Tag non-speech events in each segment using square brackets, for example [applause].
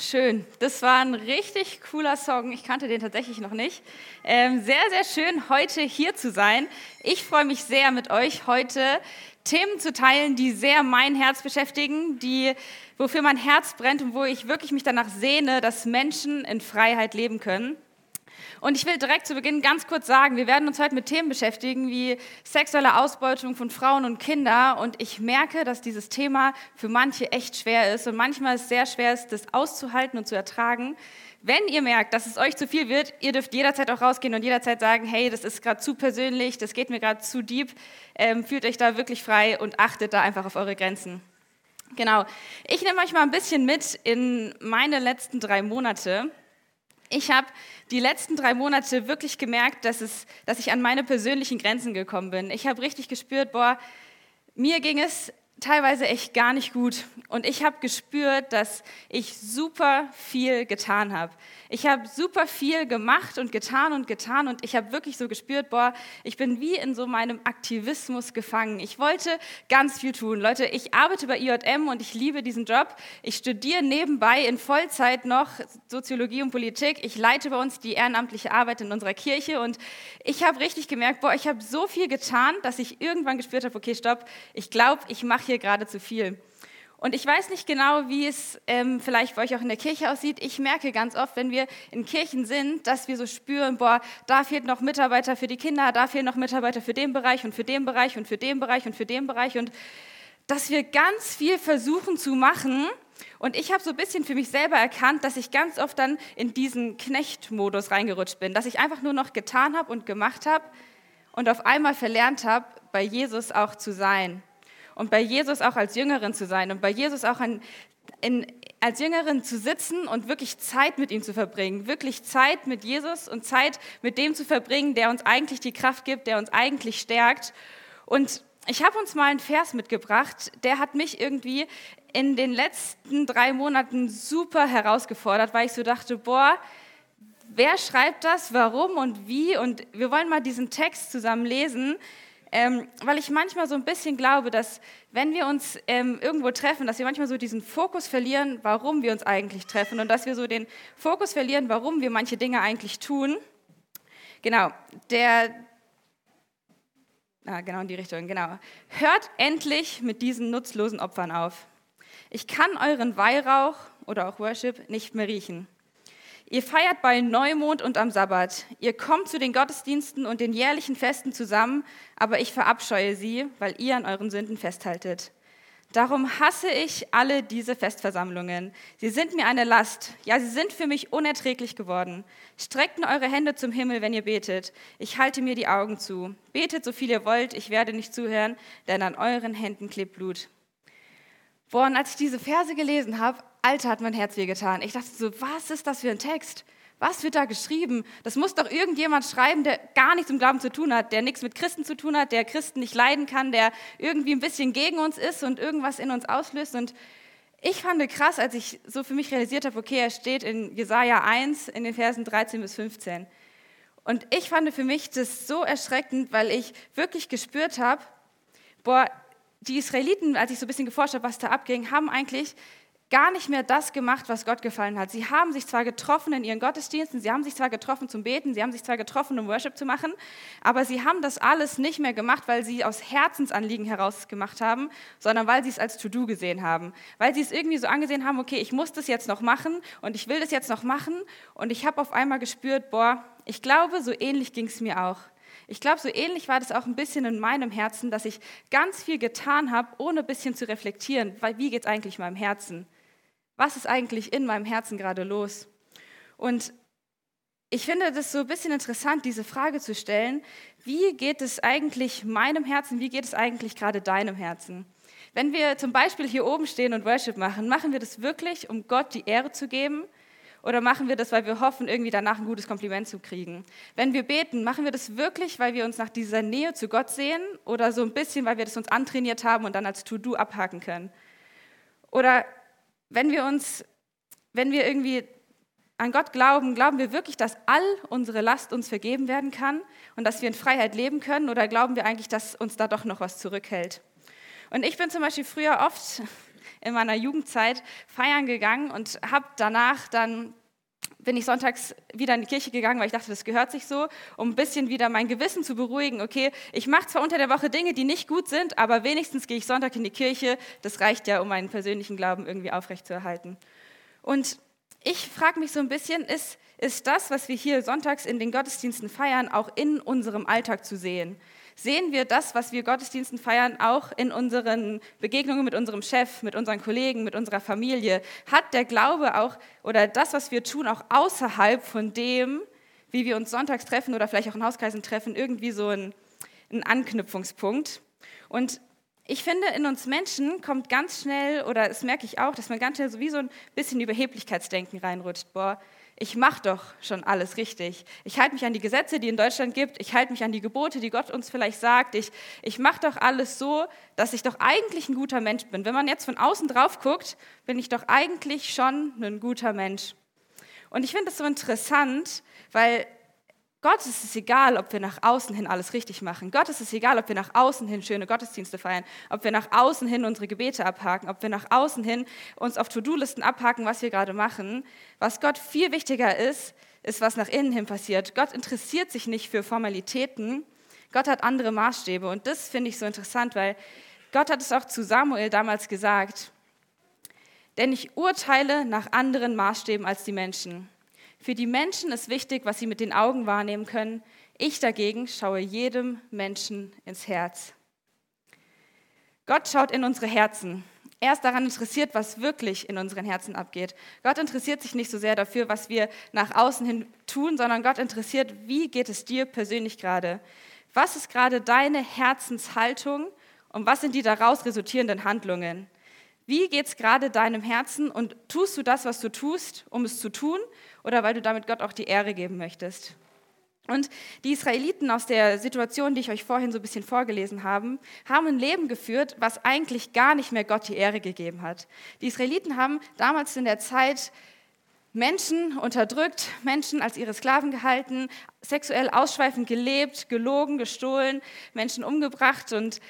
schön. Das war ein richtig cooler Song. Ich kannte den tatsächlich noch nicht. Ähm, sehr, sehr schön, heute hier zu sein. Ich freue mich sehr, mit euch heute Themen zu teilen, die sehr mein Herz beschäftigen, die, wofür mein Herz brennt und wo ich wirklich mich danach sehne, dass Menschen in Freiheit leben können. Und ich will direkt zu Beginn ganz kurz sagen, wir werden uns heute mit Themen beschäftigen wie sexuelle Ausbeutung von Frauen und Kindern. Und ich merke, dass dieses Thema für manche echt schwer ist und manchmal es sehr schwer ist, das auszuhalten und zu ertragen. Wenn ihr merkt, dass es euch zu viel wird, ihr dürft jederzeit auch rausgehen und jederzeit sagen, hey, das ist gerade zu persönlich, das geht mir gerade zu deep. Ähm, fühlt euch da wirklich frei und achtet da einfach auf eure Grenzen. Genau. Ich nehme euch mal ein bisschen mit in meine letzten drei Monate. Ich habe die letzten drei Monate wirklich gemerkt, dass, es, dass ich an meine persönlichen Grenzen gekommen bin. Ich habe richtig gespürt, boah, mir ging es teilweise echt gar nicht gut. Und ich habe gespürt, dass ich super viel getan habe. Ich habe super viel gemacht und getan und getan und ich habe wirklich so gespürt, boah, ich bin wie in so meinem Aktivismus gefangen. Ich wollte ganz viel tun. Leute, ich arbeite bei IJM und ich liebe diesen Job. Ich studiere nebenbei in Vollzeit noch Soziologie und Politik. Ich leite bei uns die ehrenamtliche Arbeit in unserer Kirche und ich habe richtig gemerkt, boah, ich habe so viel getan, dass ich irgendwann gespürt habe, okay, stopp, ich glaube, ich mache hier gerade zu viel. Und ich weiß nicht genau, wie es ähm, vielleicht bei euch auch in der Kirche aussieht. Ich merke ganz oft, wenn wir in Kirchen sind, dass wir so spüren, boah, da fehlt noch Mitarbeiter für die Kinder, da fehlen noch Mitarbeiter für den Bereich und für den Bereich und für den Bereich und für den Bereich. Und dass wir ganz viel versuchen zu machen. Und ich habe so ein bisschen für mich selber erkannt, dass ich ganz oft dann in diesen Knechtmodus reingerutscht bin, dass ich einfach nur noch getan habe und gemacht habe und auf einmal verlernt habe, bei Jesus auch zu sein und bei Jesus auch als Jüngerin zu sein und bei Jesus auch an, in, als Jüngerin zu sitzen und wirklich Zeit mit ihm zu verbringen, wirklich Zeit mit Jesus und Zeit mit dem zu verbringen, der uns eigentlich die Kraft gibt, der uns eigentlich stärkt. Und ich habe uns mal einen Vers mitgebracht, der hat mich irgendwie in den letzten drei Monaten super herausgefordert, weil ich so dachte, boah, wer schreibt das, warum und wie? Und wir wollen mal diesen Text zusammen lesen. Ähm, weil ich manchmal so ein bisschen glaube, dass wenn wir uns ähm, irgendwo treffen, dass wir manchmal so diesen Fokus verlieren, warum wir uns eigentlich treffen und dass wir so den Fokus verlieren, warum wir manche Dinge eigentlich tun. Genau, der, ah, genau in die Richtung, genau. Hört endlich mit diesen nutzlosen Opfern auf. Ich kann euren Weihrauch oder auch Worship nicht mehr riechen. Ihr feiert bei Neumond und am Sabbat. Ihr kommt zu den Gottesdiensten und den jährlichen Festen zusammen, aber ich verabscheue sie, weil ihr an euren Sünden festhaltet. Darum hasse ich alle diese Festversammlungen. Sie sind mir eine Last. Ja, sie sind für mich unerträglich geworden. Streckt eure Hände zum Himmel, wenn ihr betet. Ich halte mir die Augen zu. Betet so viel ihr wollt, ich werde nicht zuhören, denn an euren Händen klebt Blut. Boah, und als ich diese Verse gelesen habe, Alter, hat mein Herz wehgetan. Ich dachte so, was ist das für ein Text? Was wird da geschrieben? Das muss doch irgendjemand schreiben, der gar nichts im Glauben zu tun hat, der nichts mit Christen zu tun hat, der Christen nicht leiden kann, der irgendwie ein bisschen gegen uns ist und irgendwas in uns auslöst. Und ich fand krass, als ich so für mich realisiert habe, okay, er steht in Jesaja 1 in den Versen 13 bis 15. Und ich fand für mich das so erschreckend, weil ich wirklich gespürt habe, boah, die Israeliten, als ich so ein bisschen geforscht habe, was da abging, haben eigentlich gar nicht mehr das gemacht, was Gott gefallen hat. Sie haben sich zwar getroffen in ihren Gottesdiensten, sie haben sich zwar getroffen zum Beten, sie haben sich zwar getroffen, um Worship zu machen, aber sie haben das alles nicht mehr gemacht, weil sie aus Herzensanliegen heraus gemacht haben, sondern weil sie es als To-Do gesehen haben. Weil sie es irgendwie so angesehen haben, okay, ich muss das jetzt noch machen und ich will das jetzt noch machen und ich habe auf einmal gespürt, boah, ich glaube, so ähnlich ging es mir auch. Ich glaube, so ähnlich war das auch ein bisschen in meinem Herzen, dass ich ganz viel getan habe, ohne ein bisschen zu reflektieren, weil wie geht es eigentlich meinem Herzen? Was ist eigentlich in meinem Herzen gerade los? Und ich finde das so ein bisschen interessant, diese Frage zu stellen, wie geht es eigentlich meinem Herzen, wie geht es eigentlich gerade deinem Herzen? Wenn wir zum Beispiel hier oben stehen und Worship machen, machen wir das wirklich, um Gott die Ehre zu geben? Oder machen wir das, weil wir hoffen, irgendwie danach ein gutes Kompliment zu kriegen? Wenn wir beten, machen wir das wirklich, weil wir uns nach dieser Nähe zu Gott sehen? Oder so ein bisschen, weil wir das uns antrainiert haben und dann als To-Do abhaken können? Oder wenn wir uns, wenn wir irgendwie an Gott glauben, glauben wir wirklich, dass all unsere Last uns vergeben werden kann und dass wir in Freiheit leben können? Oder glauben wir eigentlich, dass uns da doch noch was zurückhält? Und ich bin zum Beispiel früher oft in meiner Jugendzeit feiern gegangen und habe danach dann bin ich sonntags wieder in die Kirche gegangen, weil ich dachte, das gehört sich so, um ein bisschen wieder mein Gewissen zu beruhigen. Okay, ich mache zwar unter der Woche Dinge, die nicht gut sind, aber wenigstens gehe ich Sonntag in die Kirche. Das reicht ja, um meinen persönlichen Glauben irgendwie aufrechtzuerhalten. Und ich frage mich so ein bisschen, ist, ist das, was wir hier sonntags in den Gottesdiensten feiern, auch in unserem Alltag zu sehen? Sehen wir das, was wir Gottesdiensten feiern, auch in unseren Begegnungen mit unserem Chef, mit unseren Kollegen, mit unserer Familie. Hat der Glaube auch oder das, was wir tun, auch außerhalb von dem, wie wir uns sonntags treffen oder vielleicht auch in Hauskreisen treffen, irgendwie so ein, ein Anknüpfungspunkt? Und ich finde, in uns Menschen kommt ganz schnell, oder das merke ich auch, dass man ganz schnell so wie so ein bisschen Überheblichkeitsdenken reinrutscht. Boah, ich mache doch schon alles richtig. Ich halte mich an die Gesetze, die in Deutschland gibt. Ich halte mich an die Gebote, die Gott uns vielleicht sagt. Ich, ich mache doch alles so, dass ich doch eigentlich ein guter Mensch bin. Wenn man jetzt von außen drauf guckt, bin ich doch eigentlich schon ein guter Mensch. Und ich finde das so interessant, weil Gott ist es egal, ob wir nach außen hin alles richtig machen. Gott ist es egal, ob wir nach außen hin schöne Gottesdienste feiern, ob wir nach außen hin unsere Gebete abhaken, ob wir nach außen hin uns auf To-Do-Listen abhaken, was wir gerade machen. Was Gott viel wichtiger ist, ist, was nach innen hin passiert. Gott interessiert sich nicht für Formalitäten. Gott hat andere Maßstäbe. Und das finde ich so interessant, weil Gott hat es auch zu Samuel damals gesagt. Denn ich urteile nach anderen Maßstäben als die Menschen. Für die Menschen ist wichtig, was sie mit den Augen wahrnehmen können. Ich dagegen schaue jedem Menschen ins Herz. Gott schaut in unsere Herzen. Er ist daran interessiert, was wirklich in unseren Herzen abgeht. Gott interessiert sich nicht so sehr dafür, was wir nach außen hin tun, sondern Gott interessiert, wie geht es dir persönlich gerade? Was ist gerade deine Herzenshaltung und was sind die daraus resultierenden Handlungen? Wie geht es gerade deinem Herzen und tust du das, was du tust, um es zu tun oder weil du damit Gott auch die Ehre geben möchtest. Und die Israeliten aus der Situation, die ich euch vorhin so ein bisschen vorgelesen habe, haben ein Leben geführt, was eigentlich gar nicht mehr Gott die Ehre gegeben hat. Die Israeliten haben damals in der Zeit Menschen unterdrückt, Menschen als ihre Sklaven gehalten, sexuell ausschweifend gelebt, gelogen, gestohlen, Menschen umgebracht und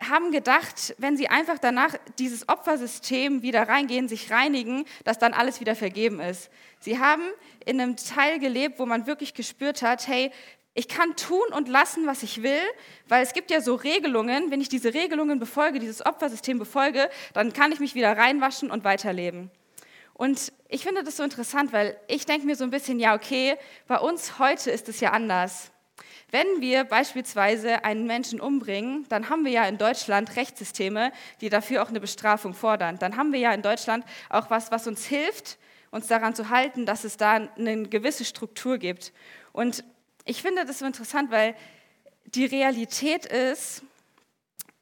haben gedacht, wenn sie einfach danach dieses Opfersystem wieder reingehen, sich reinigen, dass dann alles wieder vergeben ist. Sie haben in einem Teil gelebt, wo man wirklich gespürt hat, hey, ich kann tun und lassen, was ich will, weil es gibt ja so Regelungen, wenn ich diese Regelungen befolge, dieses Opfersystem befolge, dann kann ich mich wieder reinwaschen und weiterleben. Und ich finde das so interessant, weil ich denke mir so ein bisschen, ja, okay, bei uns heute ist es ja anders. Wenn wir beispielsweise einen Menschen umbringen, dann haben wir ja in Deutschland Rechtssysteme, die dafür auch eine Bestrafung fordern. Dann haben wir ja in Deutschland auch was, was uns hilft, uns daran zu halten, dass es da eine gewisse Struktur gibt. Und ich finde das so interessant, weil die Realität ist,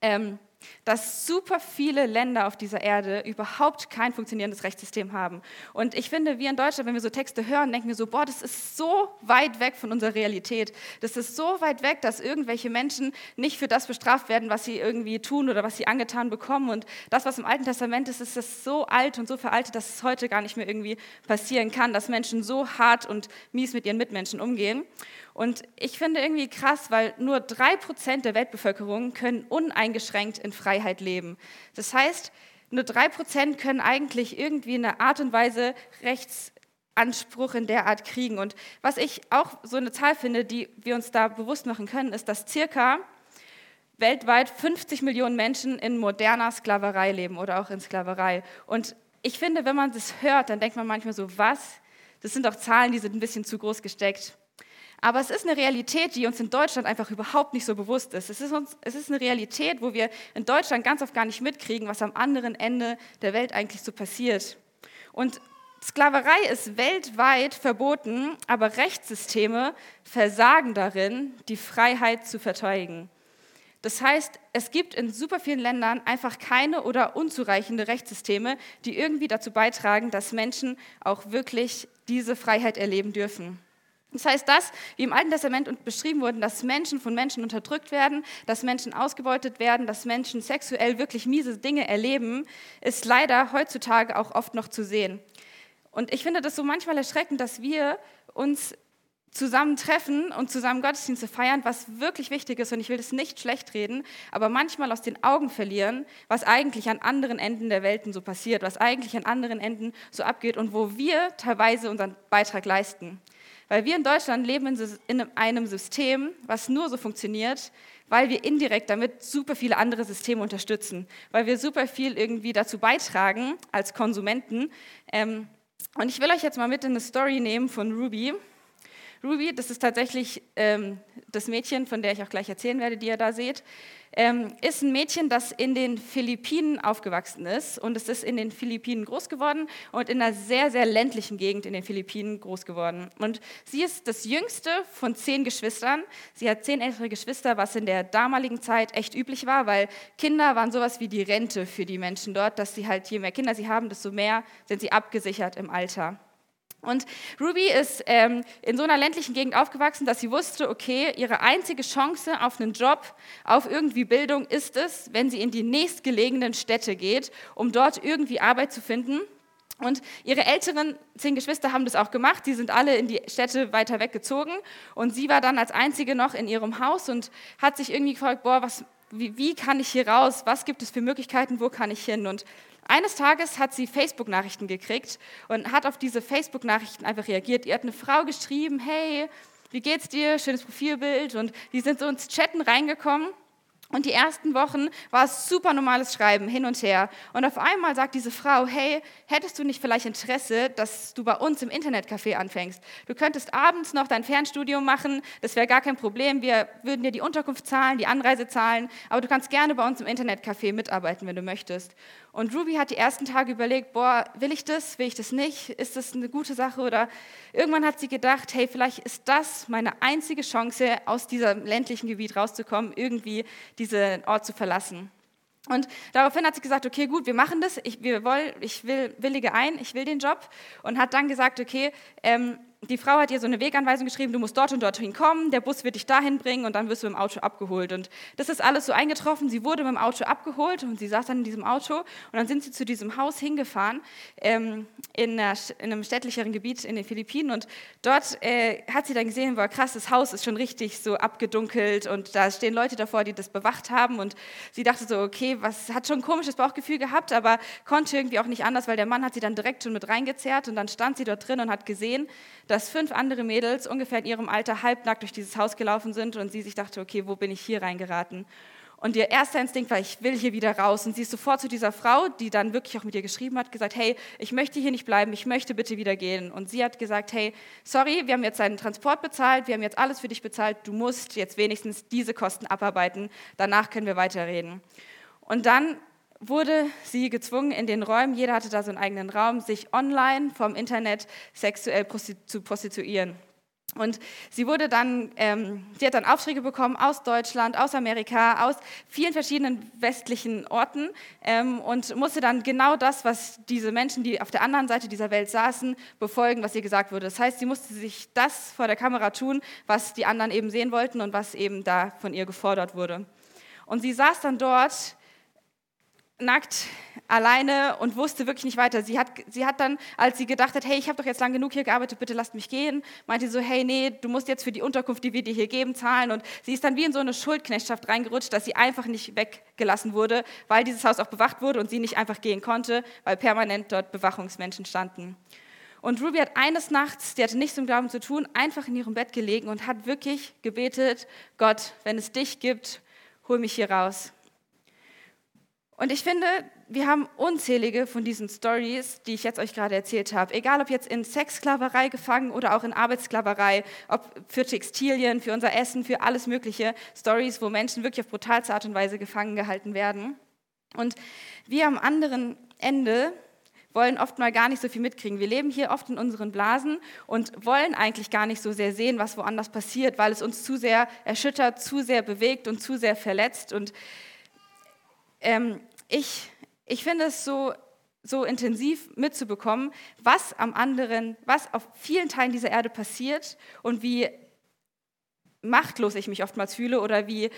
ähm, dass super viele Länder auf dieser Erde überhaupt kein funktionierendes Rechtssystem haben. Und ich finde, wir in Deutschland, wenn wir so Texte hören, denken wir so, boah, das ist so weit weg von unserer Realität. Das ist so weit weg, dass irgendwelche Menschen nicht für das bestraft werden, was sie irgendwie tun oder was sie angetan bekommen. Und das, was im Alten Testament ist, ist das so alt und so veraltet, dass es heute gar nicht mehr irgendwie passieren kann, dass Menschen so hart und mies mit ihren Mitmenschen umgehen. Und ich finde irgendwie krass, weil nur drei Prozent der Weltbevölkerung können uneingeschränkt in Freiheit leben. Das heißt, nur drei Prozent können eigentlich irgendwie in einer Art und Weise Rechtsanspruch in der Art kriegen. Und was ich auch so eine Zahl finde, die wir uns da bewusst machen können, ist, dass circa weltweit 50 Millionen Menschen in moderner Sklaverei leben oder auch in Sklaverei. Und ich finde, wenn man das hört, dann denkt man manchmal so, was? Das sind doch Zahlen, die sind ein bisschen zu groß gesteckt. Aber es ist eine Realität, die uns in Deutschland einfach überhaupt nicht so bewusst ist. Es ist, uns, es ist eine Realität, wo wir in Deutschland ganz oft gar nicht mitkriegen, was am anderen Ende der Welt eigentlich so passiert. Und Sklaverei ist weltweit verboten, aber Rechtssysteme versagen darin, die Freiheit zu verteidigen. Das heißt, es gibt in super vielen Ländern einfach keine oder unzureichende Rechtssysteme, die irgendwie dazu beitragen, dass Menschen auch wirklich diese Freiheit erleben dürfen. Das heißt, das, wie im Alten Testament beschrieben wurde, dass Menschen von Menschen unterdrückt werden, dass Menschen ausgebeutet werden, dass Menschen sexuell wirklich miese Dinge erleben, ist leider heutzutage auch oft noch zu sehen. Und ich finde das so manchmal erschreckend, dass wir uns zusammen treffen und zusammen Gottesdienste feiern, was wirklich wichtig ist und ich will das nicht schlecht reden, aber manchmal aus den Augen verlieren, was eigentlich an anderen Enden der Welten so passiert, was eigentlich an anderen Enden so abgeht und wo wir teilweise unseren Beitrag leisten. Weil wir in Deutschland leben in einem System, was nur so funktioniert, weil wir indirekt damit super viele andere Systeme unterstützen, weil wir super viel irgendwie dazu beitragen als Konsumenten. Ähm, und ich will euch jetzt mal mit in eine Story nehmen von Ruby. Ruby, das ist tatsächlich ähm, das Mädchen, von der ich auch gleich erzählen werde, die ihr da seht, ähm, ist ein Mädchen, das in den Philippinen aufgewachsen ist und es ist in den Philippinen groß geworden und in einer sehr, sehr ländlichen Gegend in den Philippinen groß geworden. Und sie ist das jüngste von zehn Geschwistern. Sie hat zehn ältere Geschwister, was in der damaligen Zeit echt üblich war, weil Kinder waren sowas wie die Rente für die Menschen dort, dass sie halt, je mehr Kinder sie haben, desto mehr sind sie abgesichert im Alter. Und Ruby ist ähm, in so einer ländlichen Gegend aufgewachsen, dass sie wusste, okay, ihre einzige Chance auf einen Job, auf irgendwie Bildung ist es, wenn sie in die nächstgelegenen Städte geht, um dort irgendwie Arbeit zu finden. Und ihre älteren zehn Geschwister haben das auch gemacht. Die sind alle in die Städte weiter weggezogen. Und sie war dann als einzige noch in ihrem Haus und hat sich irgendwie gefragt, boah, was, wie, wie kann ich hier raus? Was gibt es für Möglichkeiten? Wo kann ich hin? Und eines Tages hat sie Facebook-Nachrichten gekriegt und hat auf diese Facebook-Nachrichten einfach reagiert. Ihr hat eine Frau geschrieben, hey, wie geht's dir? Schönes Profilbild. Und die sind so ins Chatten reingekommen. Und die ersten Wochen war es super normales Schreiben hin und her. Und auf einmal sagt diese Frau, hey, hättest du nicht vielleicht Interesse, dass du bei uns im Internetcafé anfängst? Du könntest abends noch dein Fernstudium machen, das wäre gar kein Problem. Wir würden dir die Unterkunft zahlen, die Anreise zahlen, aber du kannst gerne bei uns im Internetcafé mitarbeiten, wenn du möchtest. Und Ruby hat die ersten Tage überlegt, boah, will ich das, will ich das nicht? Ist das eine gute Sache? Oder irgendwann hat sie gedacht, hey, vielleicht ist das meine einzige Chance, aus diesem ländlichen Gebiet rauszukommen, irgendwie diesen Ort zu verlassen. Und daraufhin hat sie gesagt, okay, gut, wir machen das, ich, wir wollen, ich will, willige ein, ich will den Job. Und hat dann gesagt, okay, ähm, die Frau hat ihr so eine Weganweisung geschrieben, du musst dort und dorthin kommen, der Bus wird dich dahin bringen und dann wirst du im Auto abgeholt. Und das ist alles so eingetroffen. Sie wurde mit dem Auto abgeholt und sie saß dann in diesem Auto und dann sind sie zu diesem Haus hingefahren ähm, in, einer, in, einem städtlicheren Gebiet in den Philippinen und dort äh, hat sie dann gesehen, boah krass, das Haus ist schon richtig so abgedunkelt und da stehen Leute davor, die das bewacht haben und sie dachte so, okay, was hat schon ein komisches Bauchgefühl gehabt, aber konnte irgendwie auch nicht anders, weil der Mann hat sie dann direkt schon mit reingezerrt und dann stand sie dort drin und hat gesehen, dass fünf andere Mädels ungefähr in ihrem Alter halbnackt durch dieses Haus gelaufen sind und sie sich dachte, okay, wo bin ich hier reingeraten? Und ihr erster Instinkt war, ich will hier wieder raus. Und sie ist sofort zu dieser Frau, die dann wirklich auch mit ihr geschrieben hat, gesagt, hey, ich möchte hier nicht bleiben, ich möchte bitte wieder gehen. Und sie hat gesagt, hey, sorry, wir haben jetzt deinen Transport bezahlt, wir haben jetzt alles für dich bezahlt, du musst jetzt wenigstens diese Kosten abarbeiten, danach können wir weiterreden. Und dann wurde sie gezwungen, in den Räumen, jeder hatte da so einen eigenen Raum, sich online vom Internet sexuell zu prostituieren. Und sie wurde dann, ähm, sie hat dann Aufträge bekommen aus Deutschland, aus Amerika, aus vielen verschiedenen westlichen Orten ähm, und musste dann genau das, was diese Menschen, die auf der anderen Seite dieser Welt saßen, befolgen, was ihr gesagt wurde. Das heißt, sie musste sich das vor der Kamera tun, was die anderen eben sehen wollten und was eben da von ihr gefordert wurde. Und sie saß dann dort nackt, alleine und wusste wirklich nicht weiter. Sie hat, sie hat dann, als sie gedacht hat, hey, ich habe doch jetzt lang genug hier gearbeitet, bitte lasst mich gehen, meinte so, hey, nee, du musst jetzt für die Unterkunft, die wir dir hier geben, zahlen. Und sie ist dann wie in so eine Schuldknechtschaft reingerutscht, dass sie einfach nicht weggelassen wurde, weil dieses Haus auch bewacht wurde und sie nicht einfach gehen konnte, weil permanent dort Bewachungsmenschen standen. Und Ruby hat eines Nachts, die hatte nichts mit Glauben zu tun, einfach in ihrem Bett gelegen und hat wirklich gebetet, Gott, wenn es dich gibt, hol mich hier raus. Und ich finde, wir haben unzählige von diesen Stories, die ich jetzt euch gerade erzählt habe. Egal ob jetzt in Sexsklaverei gefangen oder auch in Arbeitssklaverei, ob für Textilien, für unser Essen, für alles Mögliche. Stories, wo Menschen wirklich auf brutalste Art und Weise gefangen gehalten werden. Und wir am anderen Ende wollen oft mal gar nicht so viel mitkriegen. Wir leben hier oft in unseren Blasen und wollen eigentlich gar nicht so sehr sehen, was woanders passiert, weil es uns zu sehr erschüttert, zu sehr bewegt und zu sehr verletzt. Und ähm, ich, ich finde es so, so intensiv mitzubekommen, was am anderen, was auf vielen Teilen dieser Erde passiert und wie machtlos ich mich oftmals fühle oder wie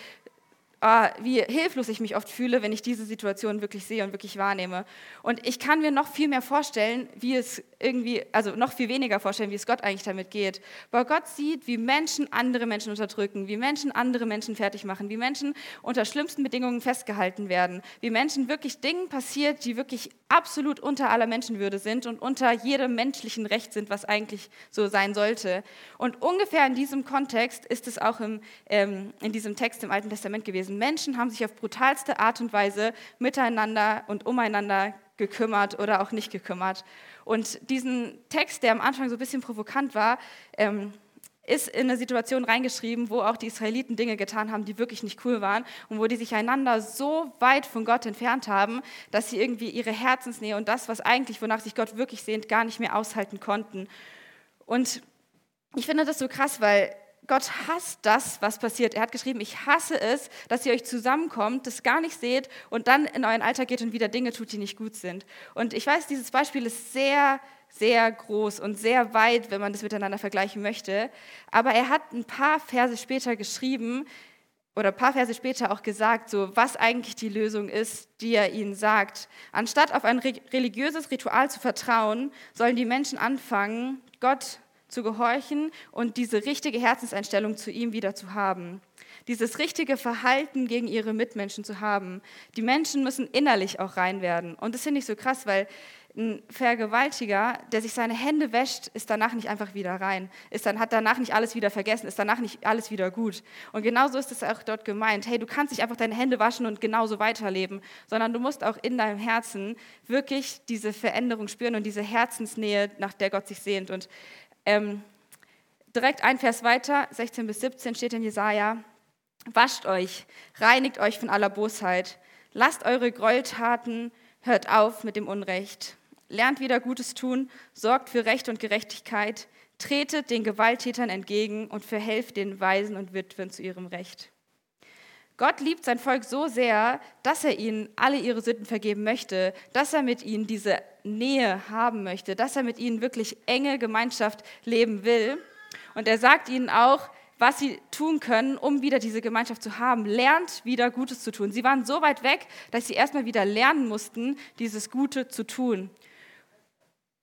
wie hilflos ich mich oft fühle, wenn ich diese Situation wirklich sehe und wirklich wahrnehme. Und ich kann mir noch viel mehr vorstellen, wie es irgendwie, also noch viel weniger vorstellen, wie es Gott eigentlich damit geht. Weil Gott sieht, wie Menschen andere Menschen unterdrücken, wie Menschen andere Menschen fertig machen, wie Menschen unter schlimmsten Bedingungen festgehalten werden, wie Menschen wirklich Dinge passiert, die wirklich absolut unter aller Menschenwürde sind und unter jedem menschlichen Recht sind, was eigentlich so sein sollte. Und ungefähr in diesem Kontext ist es auch im, ähm, in diesem Text im Alten Testament gewesen. Menschen haben sich auf brutalste Art und Weise miteinander und umeinander gekümmert oder auch nicht gekümmert. Und diesen Text, der am Anfang so ein bisschen provokant war, ähm, ist in eine Situation reingeschrieben, wo auch die Israeliten Dinge getan haben, die wirklich nicht cool waren und wo die sich einander so weit von Gott entfernt haben, dass sie irgendwie ihre Herzensnähe und das, was eigentlich, wonach sich Gott wirklich sehnt, gar nicht mehr aushalten konnten. Und ich finde das so krass, weil Gott hasst das, was passiert. Er hat geschrieben, ich hasse es, dass ihr euch zusammenkommt, das gar nicht seht und dann in euren Alltag geht und wieder Dinge tut, die nicht gut sind. Und ich weiß, dieses Beispiel ist sehr sehr groß und sehr weit, wenn man das miteinander vergleichen möchte. Aber er hat ein paar Verse später geschrieben oder ein paar Verse später auch gesagt, so was eigentlich die Lösung ist, die er ihnen sagt. Anstatt auf ein religiöses Ritual zu vertrauen, sollen die Menschen anfangen, Gott zu gehorchen und diese richtige Herzenseinstellung zu ihm wieder zu haben. Dieses richtige Verhalten gegen ihre Mitmenschen zu haben. Die Menschen müssen innerlich auch rein werden. Und das finde ich so krass, weil ein Vergewaltiger, der sich seine Hände wäscht, ist danach nicht einfach wieder rein, ist dann, hat danach nicht alles wieder vergessen, ist danach nicht alles wieder gut. Und genauso ist es auch dort gemeint. Hey, du kannst nicht einfach deine Hände waschen und genauso weiterleben, sondern du musst auch in deinem Herzen wirklich diese Veränderung spüren und diese Herzensnähe, nach der Gott sich sehnt. Und ähm, direkt ein Vers weiter, 16 bis 17 steht in Jesaja: Wascht euch, reinigt euch von aller Bosheit, lasst eure Gräueltaten, hört auf mit dem Unrecht. Lernt wieder Gutes tun, sorgt für Recht und Gerechtigkeit, tretet den Gewalttätern entgegen und verhelft den Waisen und Witwen zu ihrem Recht. Gott liebt sein Volk so sehr, dass er ihnen alle ihre Sünden vergeben möchte, dass er mit ihnen diese Nähe haben möchte, dass er mit ihnen wirklich enge Gemeinschaft leben will. Und er sagt ihnen auch, was sie tun können, um wieder diese Gemeinschaft zu haben. Lernt wieder Gutes zu tun. Sie waren so weit weg, dass sie erstmal wieder lernen mussten, dieses Gute zu tun.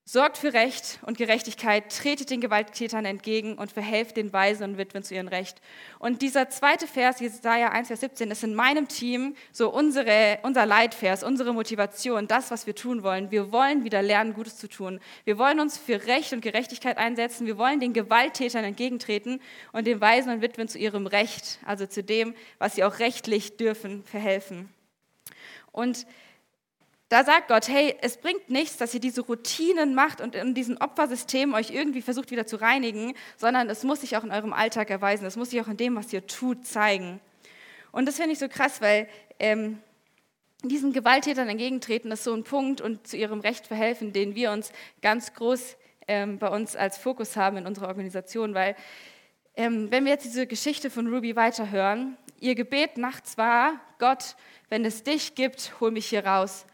Sorgt für Recht und Gerechtigkeit, tretet den Gewalttätern entgegen und verhelft den Waisen und Witwen zu ihrem Recht. Und dieser zweite Vers, Jesaja 1, Vers 17, ist in meinem Team so unsere, unser Leitvers, unsere Motivation, das, was wir tun wollen. Wir wollen wieder lernen, Gutes zu tun. Wir wollen uns für Recht und Gerechtigkeit einsetzen. Wir wollen den Gewalttätern entgegentreten und den Waisen und Witwen zu ihrem Recht, also zu dem, was sie auch rechtlich dürfen, verhelfen. Und da sagt Gott, hey, es bringt nichts, dass ihr diese Routinen macht und in diesem Opfersystem euch irgendwie versucht wieder zu reinigen, sondern es muss sich auch in eurem Alltag erweisen, es muss sich auch in dem, was ihr tut, zeigen. Und das finde ich so krass, weil ähm, diesen Gewalttätern entgegentreten ist so ein Punkt und zu ihrem Recht verhelfen, den wir uns ganz groß ähm, bei uns als Fokus haben in unserer Organisation, weil ähm, wenn wir jetzt diese Geschichte von Ruby weiterhören, ihr Gebet nachts war, Gott, wenn es dich gibt, hol mich hier raus.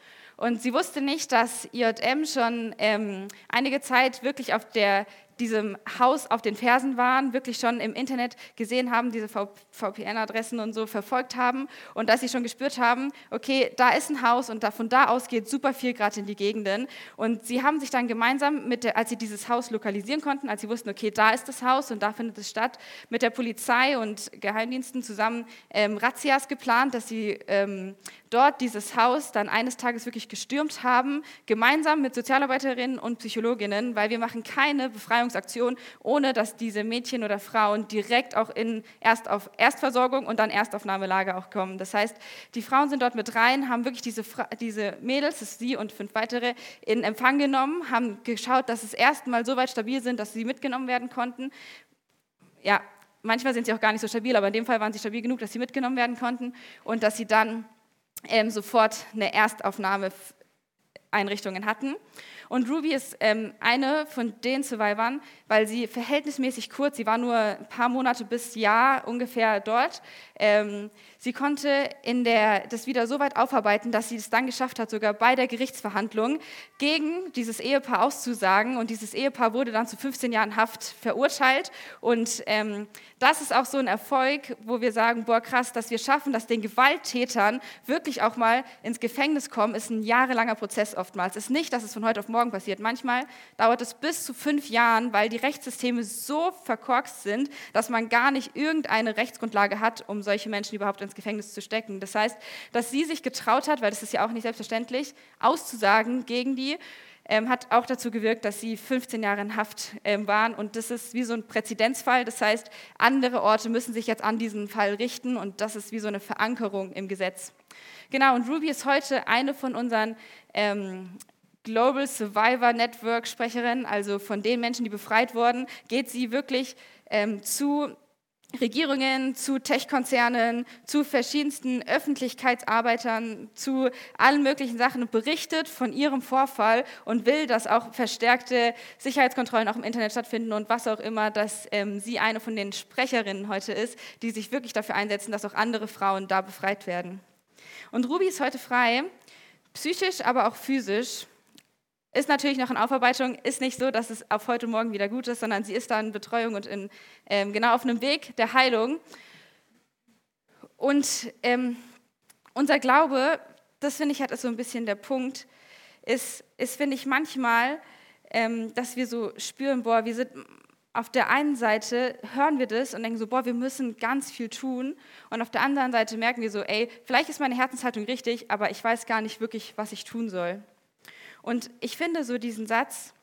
Und sie wusste nicht, dass IJM schon ähm, einige Zeit wirklich auf der diesem Haus auf den Fersen waren, wirklich schon im Internet gesehen haben, diese VPN-Adressen und so verfolgt haben und dass sie schon gespürt haben, okay, da ist ein Haus und von da aus geht super viel gerade in die Gegenden. Und sie haben sich dann gemeinsam, mit der, als sie dieses Haus lokalisieren konnten, als sie wussten, okay, da ist das Haus und da findet es statt, mit der Polizei und Geheimdiensten zusammen ähm, Razzias geplant, dass sie ähm, dort dieses Haus dann eines Tages wirklich gestürmt haben, gemeinsam mit Sozialarbeiterinnen und Psychologinnen, weil wir machen keine Befreiungsaktion, ohne dass diese Mädchen oder Frauen direkt auch in erst auf Erstversorgung und dann Erstaufnahmelager auch kommen. Das heißt, die Frauen sind dort mit rein, haben wirklich diese, diese Mädels, das ist sie und fünf weitere, in Empfang genommen, haben geschaut, dass es erstmal so weit stabil sind, dass sie mitgenommen werden konnten. Ja, manchmal sind sie auch gar nicht so stabil, aber in dem Fall waren sie stabil genug, dass sie mitgenommen werden konnten und dass sie dann ähm, sofort eine Erstaufnahmeeinrichtungen hatten. Und Ruby ist ähm, eine von den Survivern, weil sie verhältnismäßig kurz, sie war nur ein paar Monate bis Jahr ungefähr dort. Ähm, sie konnte in der, das wieder so weit aufarbeiten, dass sie es dann geschafft hat, sogar bei der Gerichtsverhandlung gegen dieses Ehepaar auszusagen. Und dieses Ehepaar wurde dann zu 15 Jahren Haft verurteilt. Und ähm, das ist auch so ein Erfolg, wo wir sagen, boah krass, dass wir schaffen, dass den Gewalttätern wirklich auch mal ins Gefängnis kommen, ist ein jahrelanger Prozess oftmals. Es ist nicht, dass es von heute auf morgen passiert. Manchmal dauert es bis zu fünf Jahren, weil die Rechtssysteme so verkorkst sind, dass man gar nicht irgendeine Rechtsgrundlage hat, um solche Menschen überhaupt ins Gefängnis zu stecken. Das heißt, dass sie sich getraut hat, weil das ist ja auch nicht selbstverständlich, auszusagen gegen die, ähm, hat auch dazu gewirkt, dass sie 15 Jahre in Haft ähm, waren. Und das ist wie so ein Präzedenzfall. Das heißt, andere Orte müssen sich jetzt an diesen Fall richten und das ist wie so eine Verankerung im Gesetz. Genau, und Ruby ist heute eine von unseren ähm, Global Survivor Network Sprecherinnen, also von den Menschen, die befreit wurden, geht sie wirklich ähm, zu Regierungen, zu Tech-Konzernen, zu verschiedensten Öffentlichkeitsarbeitern, zu allen möglichen Sachen und berichtet von ihrem Vorfall und will, dass auch verstärkte Sicherheitskontrollen auch im Internet stattfinden und was auch immer, dass ähm, sie eine von den Sprecherinnen heute ist, die sich wirklich dafür einsetzen, dass auch andere Frauen da befreit werden. Und Ruby ist heute frei, psychisch, aber auch physisch. Ist natürlich noch in Aufarbeitung, ist nicht so, dass es auf heute Morgen wieder gut ist, sondern sie ist da in Betreuung und in, ähm, genau auf einem Weg der Heilung. Und ähm, unser Glaube, das finde ich halt so ein bisschen der Punkt, ist, ist finde ich manchmal, ähm, dass wir so spüren, boah, wir sind auf der einen Seite hören wir das und denken so, boah, wir müssen ganz viel tun. Und auf der anderen Seite merken wir so, ey, vielleicht ist meine Herzenshaltung richtig, aber ich weiß gar nicht wirklich, was ich tun soll. Und ich finde so diesen Satz,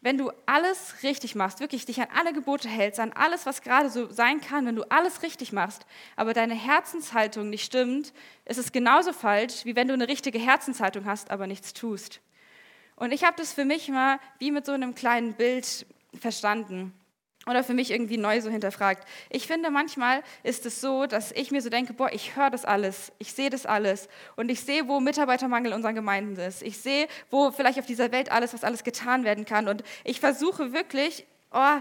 wenn du alles richtig machst, wirklich dich an alle Gebote hältst, an alles, was gerade so sein kann, wenn du alles richtig machst, aber deine Herzenshaltung nicht stimmt, ist es genauso falsch, wie wenn du eine richtige Herzenshaltung hast, aber nichts tust. Und ich habe das für mich mal wie mit so einem kleinen Bild verstanden oder für mich irgendwie neu so hinterfragt. Ich finde, manchmal ist es so, dass ich mir so denke, boah, ich höre das alles, ich sehe das alles und ich sehe, wo Mitarbeitermangel in unseren Gemeinden ist. Ich sehe, wo vielleicht auf dieser Welt alles, was alles getan werden kann und ich versuche wirklich, oh,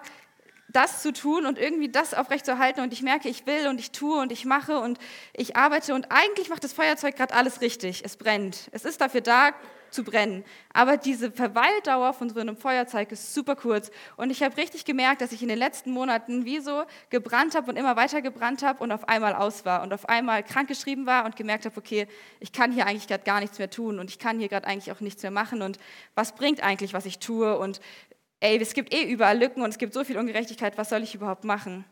das zu tun und irgendwie das aufrechtzuerhalten und ich merke, ich will und ich tue und ich mache und ich arbeite und eigentlich macht das Feuerzeug gerade alles richtig. Es brennt. Es ist dafür da, zu brennen. Aber diese Verweildauer von so einem Feuerzeug ist super kurz. Und ich habe richtig gemerkt, dass ich in den letzten Monaten wie so gebrannt habe und immer weiter gebrannt habe und auf einmal aus war und auf einmal krankgeschrieben war und gemerkt habe, okay, ich kann hier eigentlich gerade gar nichts mehr tun und ich kann hier gerade eigentlich auch nichts mehr machen und was bringt eigentlich, was ich tue und ey, es gibt eh überall Lücken und es gibt so viel Ungerechtigkeit, was soll ich überhaupt machen?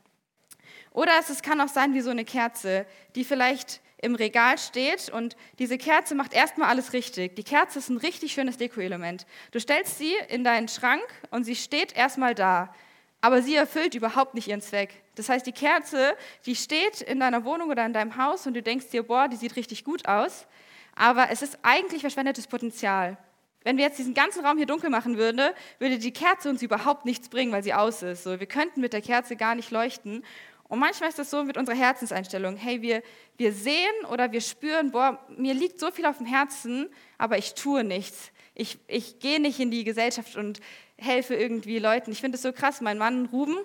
Oder es kann auch sein wie so eine Kerze, die vielleicht im Regal steht und diese Kerze macht erstmal alles richtig. Die Kerze ist ein richtig schönes Dekoelement. Du stellst sie in deinen Schrank und sie steht erstmal da, aber sie erfüllt überhaupt nicht ihren Zweck. Das heißt, die Kerze, die steht in deiner Wohnung oder in deinem Haus und du denkst dir, boah, die sieht richtig gut aus, aber es ist eigentlich verschwendetes Potenzial. Wenn wir jetzt diesen ganzen Raum hier dunkel machen würden, würde die Kerze uns überhaupt nichts bringen, weil sie aus ist. So, wir könnten mit der Kerze gar nicht leuchten. Und manchmal ist das so mit unserer Herzenseinstellung. Hey, wir, wir sehen oder wir spüren, boah, mir liegt so viel auf dem Herzen, aber ich tue nichts. Ich, ich gehe nicht in die Gesellschaft und helfe irgendwie Leuten. Ich finde es so krass. Mein Mann Ruben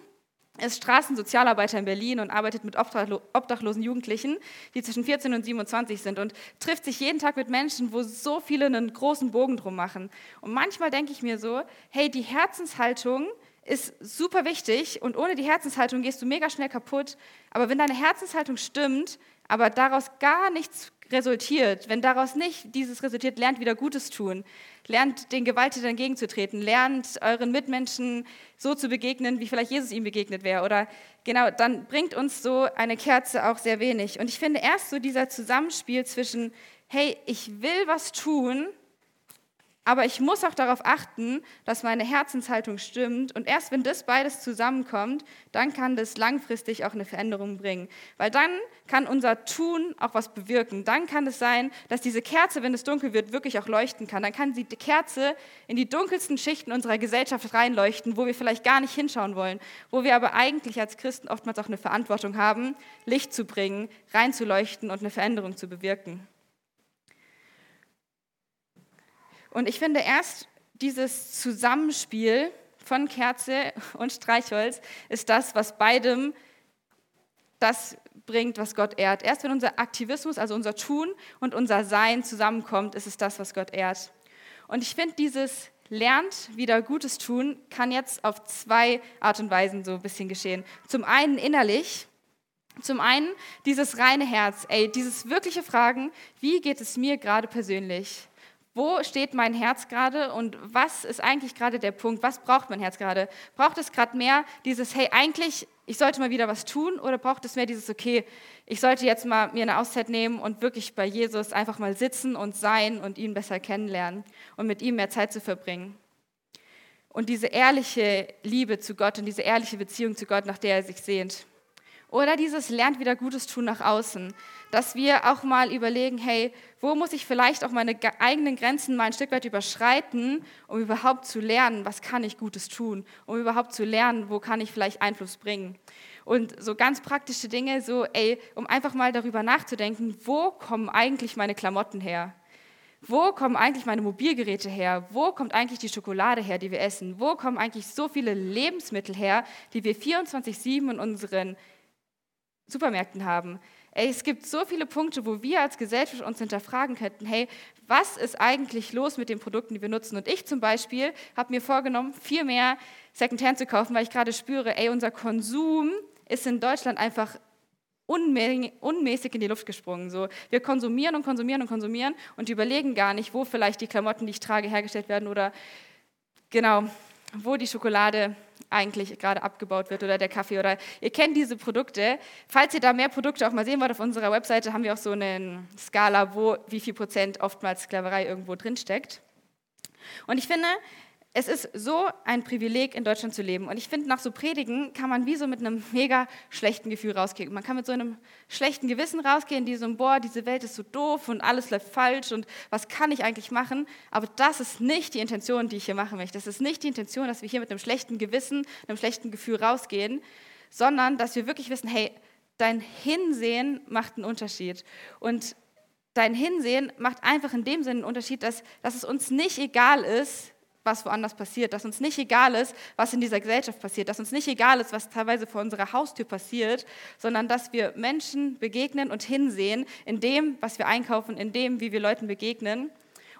ist Straßensozialarbeiter in Berlin und arbeitet mit obdachlosen Jugendlichen, die zwischen 14 und 27 sind und trifft sich jeden Tag mit Menschen, wo so viele einen großen Bogen drum machen. Und manchmal denke ich mir so, hey, die Herzenshaltung ist super wichtig und ohne die Herzenshaltung gehst du mega schnell kaputt. Aber wenn deine Herzenshaltung stimmt, aber daraus gar nichts resultiert, wenn daraus nicht dieses resultiert, lernt wieder Gutes tun, lernt den Gewalttätern entgegenzutreten, lernt euren Mitmenschen so zu begegnen, wie vielleicht Jesus ihm begegnet wäre. Oder genau, dann bringt uns so eine Kerze auch sehr wenig. Und ich finde erst so dieser Zusammenspiel zwischen, hey, ich will was tun, aber ich muss auch darauf achten, dass meine Herzenshaltung stimmt. Und erst wenn das beides zusammenkommt, dann kann das langfristig auch eine Veränderung bringen. Weil dann kann unser Tun auch was bewirken. Dann kann es sein, dass diese Kerze, wenn es dunkel wird, wirklich auch leuchten kann. Dann kann die Kerze in die dunkelsten Schichten unserer Gesellschaft reinleuchten, wo wir vielleicht gar nicht hinschauen wollen. Wo wir aber eigentlich als Christen oftmals auch eine Verantwortung haben, Licht zu bringen, reinzuleuchten und eine Veränderung zu bewirken. Und ich finde erst dieses Zusammenspiel von Kerze und Streichholz ist das, was beidem das bringt, was Gott ehrt. Erst wenn unser Aktivismus, also unser Tun und unser Sein zusammenkommt, ist es das, was Gott ehrt. Und ich finde, dieses lernt wieder Gutes tun, kann jetzt auf zwei Art und Weisen so ein bisschen geschehen. Zum einen innerlich, zum einen dieses reine Herz, ey, dieses wirkliche Fragen, wie geht es mir gerade persönlich? Wo steht mein Herz gerade und was ist eigentlich gerade der Punkt? Was braucht mein Herz gerade? Braucht es gerade mehr dieses, hey, eigentlich, ich sollte mal wieder was tun oder braucht es mehr dieses, okay, ich sollte jetzt mal mir eine Auszeit nehmen und wirklich bei Jesus einfach mal sitzen und sein und ihn besser kennenlernen und mit ihm mehr Zeit zu verbringen? Und diese ehrliche Liebe zu Gott und diese ehrliche Beziehung zu Gott, nach der er sich sehnt. Oder dieses lernt wieder Gutes tun nach außen, dass wir auch mal überlegen, hey, wo muss ich vielleicht auch meine eigenen Grenzen mal ein Stück weit überschreiten, um überhaupt zu lernen, was kann ich Gutes tun, um überhaupt zu lernen, wo kann ich vielleicht Einfluss bringen. Und so ganz praktische Dinge, so, ey, um einfach mal darüber nachzudenken, wo kommen eigentlich meine Klamotten her? Wo kommen eigentlich meine Mobilgeräte her? Wo kommt eigentlich die Schokolade her, die wir essen? Wo kommen eigentlich so viele Lebensmittel her, die wir 24-7 in unseren Supermärkten haben. Ey, es gibt so viele Punkte, wo wir als Gesellschaft uns hinterfragen könnten, hey, was ist eigentlich los mit den Produkten, die wir nutzen? Und ich zum Beispiel habe mir vorgenommen, viel mehr Secondhand zu kaufen, weil ich gerade spüre, ey, unser Konsum ist in Deutschland einfach unmäßig in die Luft gesprungen. So, wir konsumieren und konsumieren und konsumieren und überlegen gar nicht, wo vielleicht die Klamotten, die ich trage, hergestellt werden oder genau, wo die Schokolade eigentlich gerade abgebaut wird oder der Kaffee oder ihr kennt diese Produkte. Falls ihr da mehr Produkte auch mal sehen wollt, auf unserer Webseite haben wir auch so eine Skala, wo wie viel Prozent oftmals Sklaverei irgendwo drin steckt. Und ich finde, es ist so ein Privileg, in Deutschland zu leben. Und ich finde, nach so Predigen kann man wie so mit einem mega schlechten Gefühl rausgehen. Man kann mit so einem schlechten Gewissen rausgehen, die so, boah, diese Welt ist so doof und alles läuft falsch und was kann ich eigentlich machen? Aber das ist nicht die Intention, die ich hier machen möchte. Das ist nicht die Intention, dass wir hier mit einem schlechten Gewissen, einem schlechten Gefühl rausgehen, sondern dass wir wirklich wissen, hey, dein Hinsehen macht einen Unterschied. Und dein Hinsehen macht einfach in dem Sinne einen Unterschied, dass, dass es uns nicht egal ist, was woanders passiert, dass uns nicht egal ist, was in dieser Gesellschaft passiert, dass uns nicht egal ist, was teilweise vor unserer Haustür passiert, sondern dass wir Menschen begegnen und hinsehen in dem, was wir einkaufen, in dem, wie wir Leuten begegnen.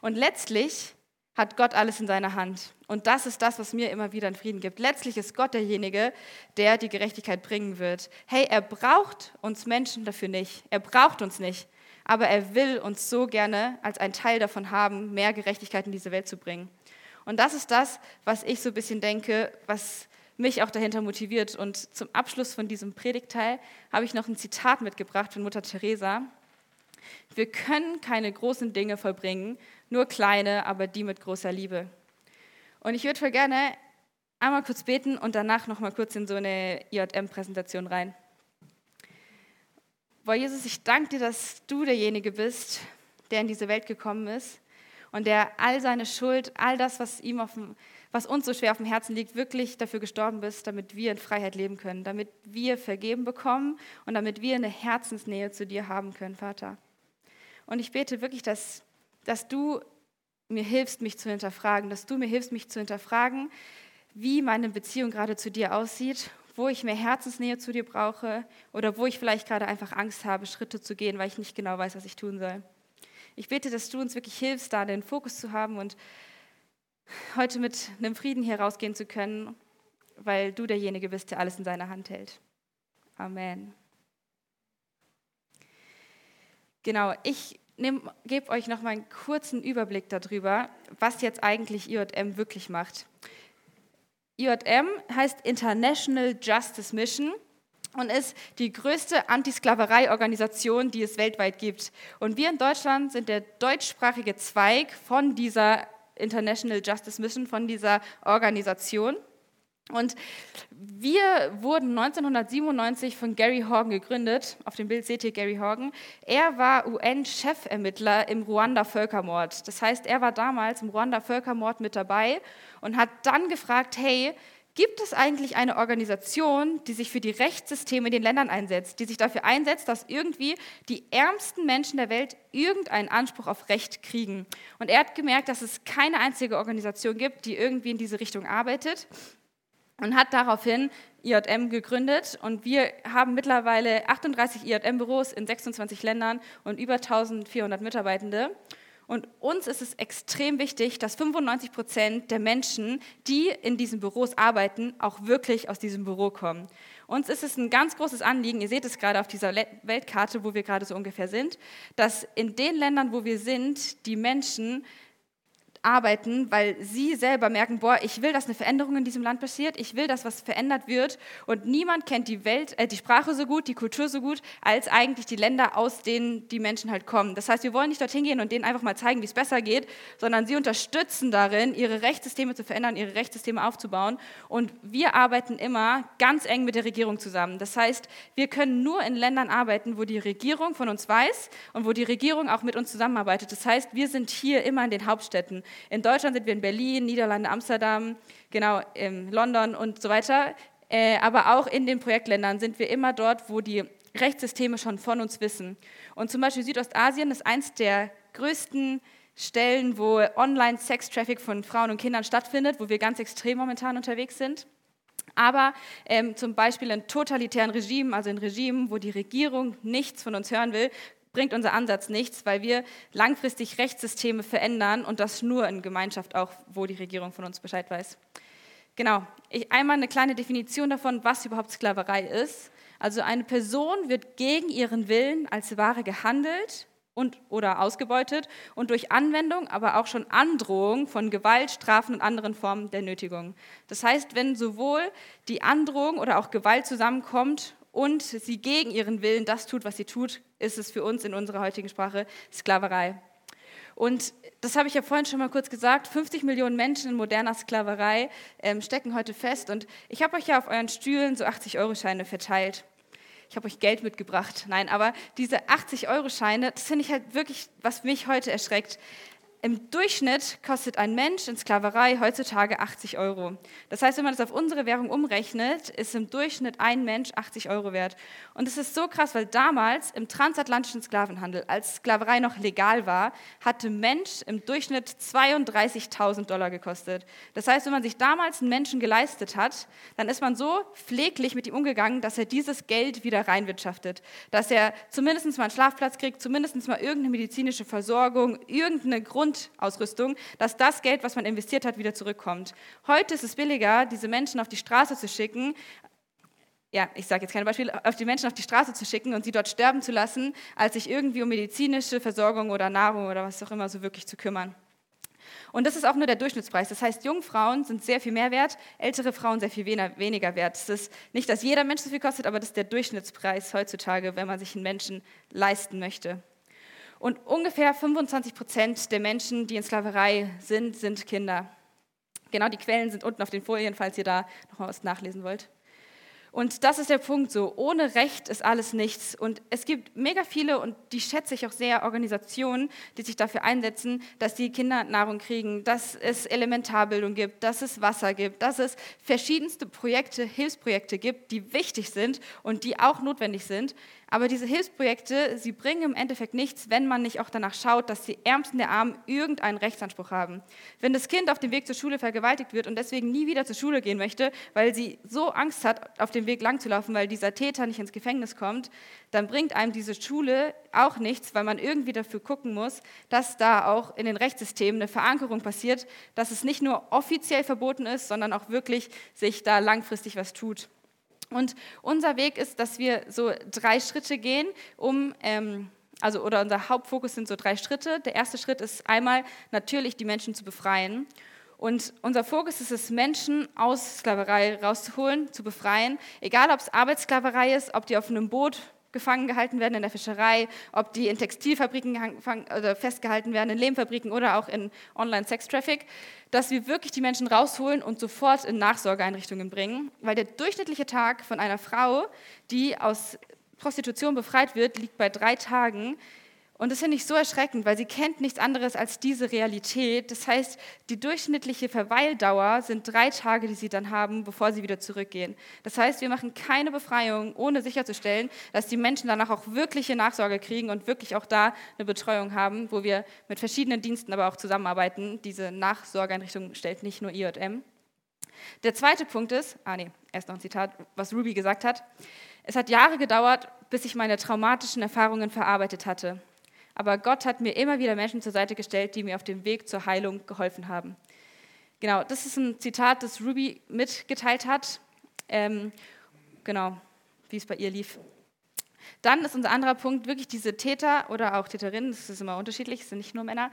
Und letztlich hat Gott alles in seiner Hand. Und das ist das, was mir immer wieder einen Frieden gibt. Letztlich ist Gott derjenige, der die Gerechtigkeit bringen wird. Hey, er braucht uns Menschen dafür nicht. Er braucht uns nicht. Aber er will uns so gerne als ein Teil davon haben, mehr Gerechtigkeit in diese Welt zu bringen. Und das ist das, was ich so ein bisschen denke, was mich auch dahinter motiviert. Und zum Abschluss von diesem Predigteil habe ich noch ein Zitat mitgebracht von Mutter Teresa. Wir können keine großen Dinge vollbringen, nur kleine, aber die mit großer Liebe. Und ich würde voll gerne einmal kurz beten und danach noch mal kurz in so eine IJM-Präsentation rein. Boah, Jesus, ich danke dir, dass du derjenige bist, der in diese Welt gekommen ist und der all seine Schuld, all das, was ihm auf dem, was uns so schwer auf dem Herzen liegt, wirklich dafür gestorben bist, damit wir in Freiheit leben können, damit wir vergeben bekommen und damit wir eine Herzensnähe zu dir haben können, Vater. Und ich bete wirklich, dass, dass du mir hilfst, mich zu hinterfragen, dass du mir hilfst, mich zu hinterfragen, wie meine Beziehung gerade zu dir aussieht, wo ich mehr Herzensnähe zu dir brauche oder wo ich vielleicht gerade einfach Angst habe, Schritte zu gehen, weil ich nicht genau weiß, was ich tun soll. Ich bete, dass du uns wirklich hilfst, da den Fokus zu haben und heute mit einem Frieden hier rausgehen zu können, weil du derjenige bist, der alles in seiner Hand hält. Amen. Genau, ich gebe euch noch mal einen kurzen Überblick darüber, was jetzt eigentlich IJM wirklich macht. IJM heißt International Justice Mission und ist die größte Antisklaverei-Organisation, die es weltweit gibt. Und wir in Deutschland sind der deutschsprachige Zweig von dieser International Justice Mission, von dieser Organisation. Und wir wurden 1997 von Gary Horgan gegründet. Auf dem Bild seht ihr Gary Horgan. Er war UN-Chefermittler im Ruanda-Völkermord. Das heißt, er war damals im Ruanda-Völkermord mit dabei und hat dann gefragt, hey, Gibt es eigentlich eine Organisation, die sich für die Rechtssysteme in den Ländern einsetzt, die sich dafür einsetzt, dass irgendwie die ärmsten Menschen der Welt irgendeinen Anspruch auf Recht kriegen? Und er hat gemerkt, dass es keine einzige Organisation gibt, die irgendwie in diese Richtung arbeitet und hat daraufhin IJM gegründet und wir haben mittlerweile 38 IJM-Büros in 26 Ländern und über 1400 Mitarbeitende. Und uns ist es extrem wichtig, dass 95 Prozent der Menschen, die in diesen Büros arbeiten, auch wirklich aus diesem Büro kommen. Uns ist es ein ganz großes Anliegen, ihr seht es gerade auf dieser Weltkarte, wo wir gerade so ungefähr sind, dass in den Ländern, wo wir sind, die Menschen arbeiten, weil sie selber merken, boah, ich will, dass eine Veränderung in diesem Land passiert, ich will, dass was verändert wird und niemand kennt die Welt, äh, die Sprache so gut, die Kultur so gut, als eigentlich die Länder, aus denen die Menschen halt kommen. Das heißt, wir wollen nicht dorthin gehen und denen einfach mal zeigen, wie es besser geht, sondern sie unterstützen darin, ihre Rechtssysteme zu verändern, ihre Rechtssysteme aufzubauen und wir arbeiten immer ganz eng mit der Regierung zusammen. Das heißt, wir können nur in Ländern arbeiten, wo die Regierung von uns weiß und wo die Regierung auch mit uns zusammenarbeitet. Das heißt, wir sind hier immer in den Hauptstädten. In Deutschland sind wir in Berlin, Niederlande, Amsterdam, genau, in London und so weiter. Äh, aber auch in den Projektländern sind wir immer dort, wo die Rechtssysteme schon von uns wissen. Und zum Beispiel Südostasien ist eins der größten Stellen, wo Online-Sex-Traffic von Frauen und Kindern stattfindet, wo wir ganz extrem momentan unterwegs sind. Aber ähm, zum Beispiel in totalitären Regimen, also in Regimen, wo die Regierung nichts von uns hören will, bringt unser Ansatz nichts, weil wir langfristig Rechtssysteme verändern und das nur in Gemeinschaft auch, wo die Regierung von uns Bescheid weiß. Genau, ich, einmal eine kleine Definition davon, was überhaupt Sklaverei ist. Also eine Person wird gegen ihren Willen als Ware gehandelt und oder ausgebeutet und durch Anwendung, aber auch schon Androhung von Gewalt, Strafen und anderen Formen der Nötigung. Das heißt, wenn sowohl die Androhung oder auch Gewalt zusammenkommt und sie gegen ihren Willen das tut, was sie tut, ist es für uns in unserer heutigen Sprache Sklaverei. Und das habe ich ja vorhin schon mal kurz gesagt, 50 Millionen Menschen in moderner Sklaverei ähm, stecken heute fest. Und ich habe euch ja auf euren Stühlen so 80-Euro-Scheine verteilt. Ich habe euch Geld mitgebracht. Nein, aber diese 80-Euro-Scheine, das finde ich halt wirklich, was mich heute erschreckt. Im Durchschnitt kostet ein Mensch in Sklaverei heutzutage 80 Euro. Das heißt, wenn man das auf unsere Währung umrechnet, ist im Durchschnitt ein Mensch 80 Euro wert. Und es ist so krass, weil damals im transatlantischen Sklavenhandel, als Sklaverei noch legal war, hatte Mensch im Durchschnitt 32.000 Dollar gekostet. Das heißt, wenn man sich damals einen Menschen geleistet hat, dann ist man so pfleglich mit ihm umgegangen, dass er dieses Geld wieder reinwirtschaftet. Dass er zumindest mal einen Schlafplatz kriegt, zumindest mal irgendeine medizinische Versorgung, irgendeine Grund Grundausrüstung, dass das Geld, was man investiert hat, wieder zurückkommt. Heute ist es billiger, diese Menschen auf die Straße zu schicken, ja, ich sage jetzt keine Beispiele, auf die Menschen auf die Straße zu schicken und sie dort sterben zu lassen, als sich irgendwie um medizinische Versorgung oder Nahrung oder was auch immer so wirklich zu kümmern. Und das ist auch nur der Durchschnittspreis. Das heißt, Jungfrauen sind sehr viel mehr wert, ältere Frauen sehr viel weniger wert. Es ist nicht, dass jeder Mensch so viel kostet, aber das ist der Durchschnittspreis heutzutage, wenn man sich einen Menschen leisten möchte. Und ungefähr 25 Prozent der Menschen, die in Sklaverei sind, sind Kinder. Genau, die Quellen sind unten auf den Folien, falls ihr da noch mal was nachlesen wollt. Und das ist der Punkt so. Ohne Recht ist alles nichts. Und es gibt mega viele, und die schätze ich auch sehr, Organisationen, die sich dafür einsetzen, dass die Kinder Nahrung kriegen, dass es Elementarbildung gibt, dass es Wasser gibt, dass es verschiedenste Projekte, Hilfsprojekte gibt, die wichtig sind und die auch notwendig sind. Aber diese Hilfsprojekte, sie bringen im Endeffekt nichts, wenn man nicht auch danach schaut, dass die Ärmsten der Armen irgendeinen Rechtsanspruch haben. Wenn das Kind auf dem Weg zur Schule vergewaltigt wird und deswegen nie wieder zur Schule gehen möchte, weil sie so Angst hat, auf dem Weg lang zu laufen, weil dieser Täter nicht ins Gefängnis kommt, dann bringt einem diese Schule auch nichts, weil man irgendwie dafür gucken muss, dass da auch in den Rechtssystemen eine Verankerung passiert, dass es nicht nur offiziell verboten ist, sondern auch wirklich sich da langfristig was tut. Und unser Weg ist, dass wir so drei Schritte gehen, um, ähm, also oder unser Hauptfokus sind so drei Schritte. Der erste Schritt ist einmal natürlich die Menschen zu befreien. Und unser Fokus ist es, Menschen aus Sklaverei rauszuholen, zu befreien. Egal, ob es Arbeitssklaverei ist, ob die auf einem Boot gefangen gehalten werden in der Fischerei, ob die in Textilfabriken festgehalten werden, in Lehmfabriken oder auch in Online-Sex-Traffic, dass wir wirklich die Menschen rausholen und sofort in Nachsorgeeinrichtungen bringen, weil der durchschnittliche Tag von einer Frau, die aus Prostitution befreit wird, liegt bei drei Tagen Und das finde ich so erschreckend, weil sie kennt nichts anderes als diese Realität. Das heißt, die durchschnittliche Verweildauer sind drei Tage, die sie dann haben, bevor sie wieder zurückgehen. Das heißt, wir machen keine Befreiung, ohne sicherzustellen, dass die Menschen danach auch wirkliche Nachsorge kriegen und wirklich auch da eine Betreuung haben, wo wir mit verschiedenen Diensten aber auch zusammenarbeiten. Diese Nachsorgeeinrichtung stellt nicht nur IJM. Der zweite Punkt ist, ah nee, erst noch ein Zitat, was Ruby gesagt hat. Es hat Jahre gedauert, bis ich meine traumatischen Erfahrungen verarbeitet hatte aber Gott hat mir immer wieder Menschen zur Seite gestellt, die mir auf dem Weg zur Heilung geholfen haben. Genau, das ist ein Zitat, das Ruby mitgeteilt hat. Ähm, genau, wie es bei ihr lief. Dann ist unser anderer Punkt wirklich diese Täter oder auch Täterinnen, das ist immer unterschiedlich, es sind nicht nur Männer,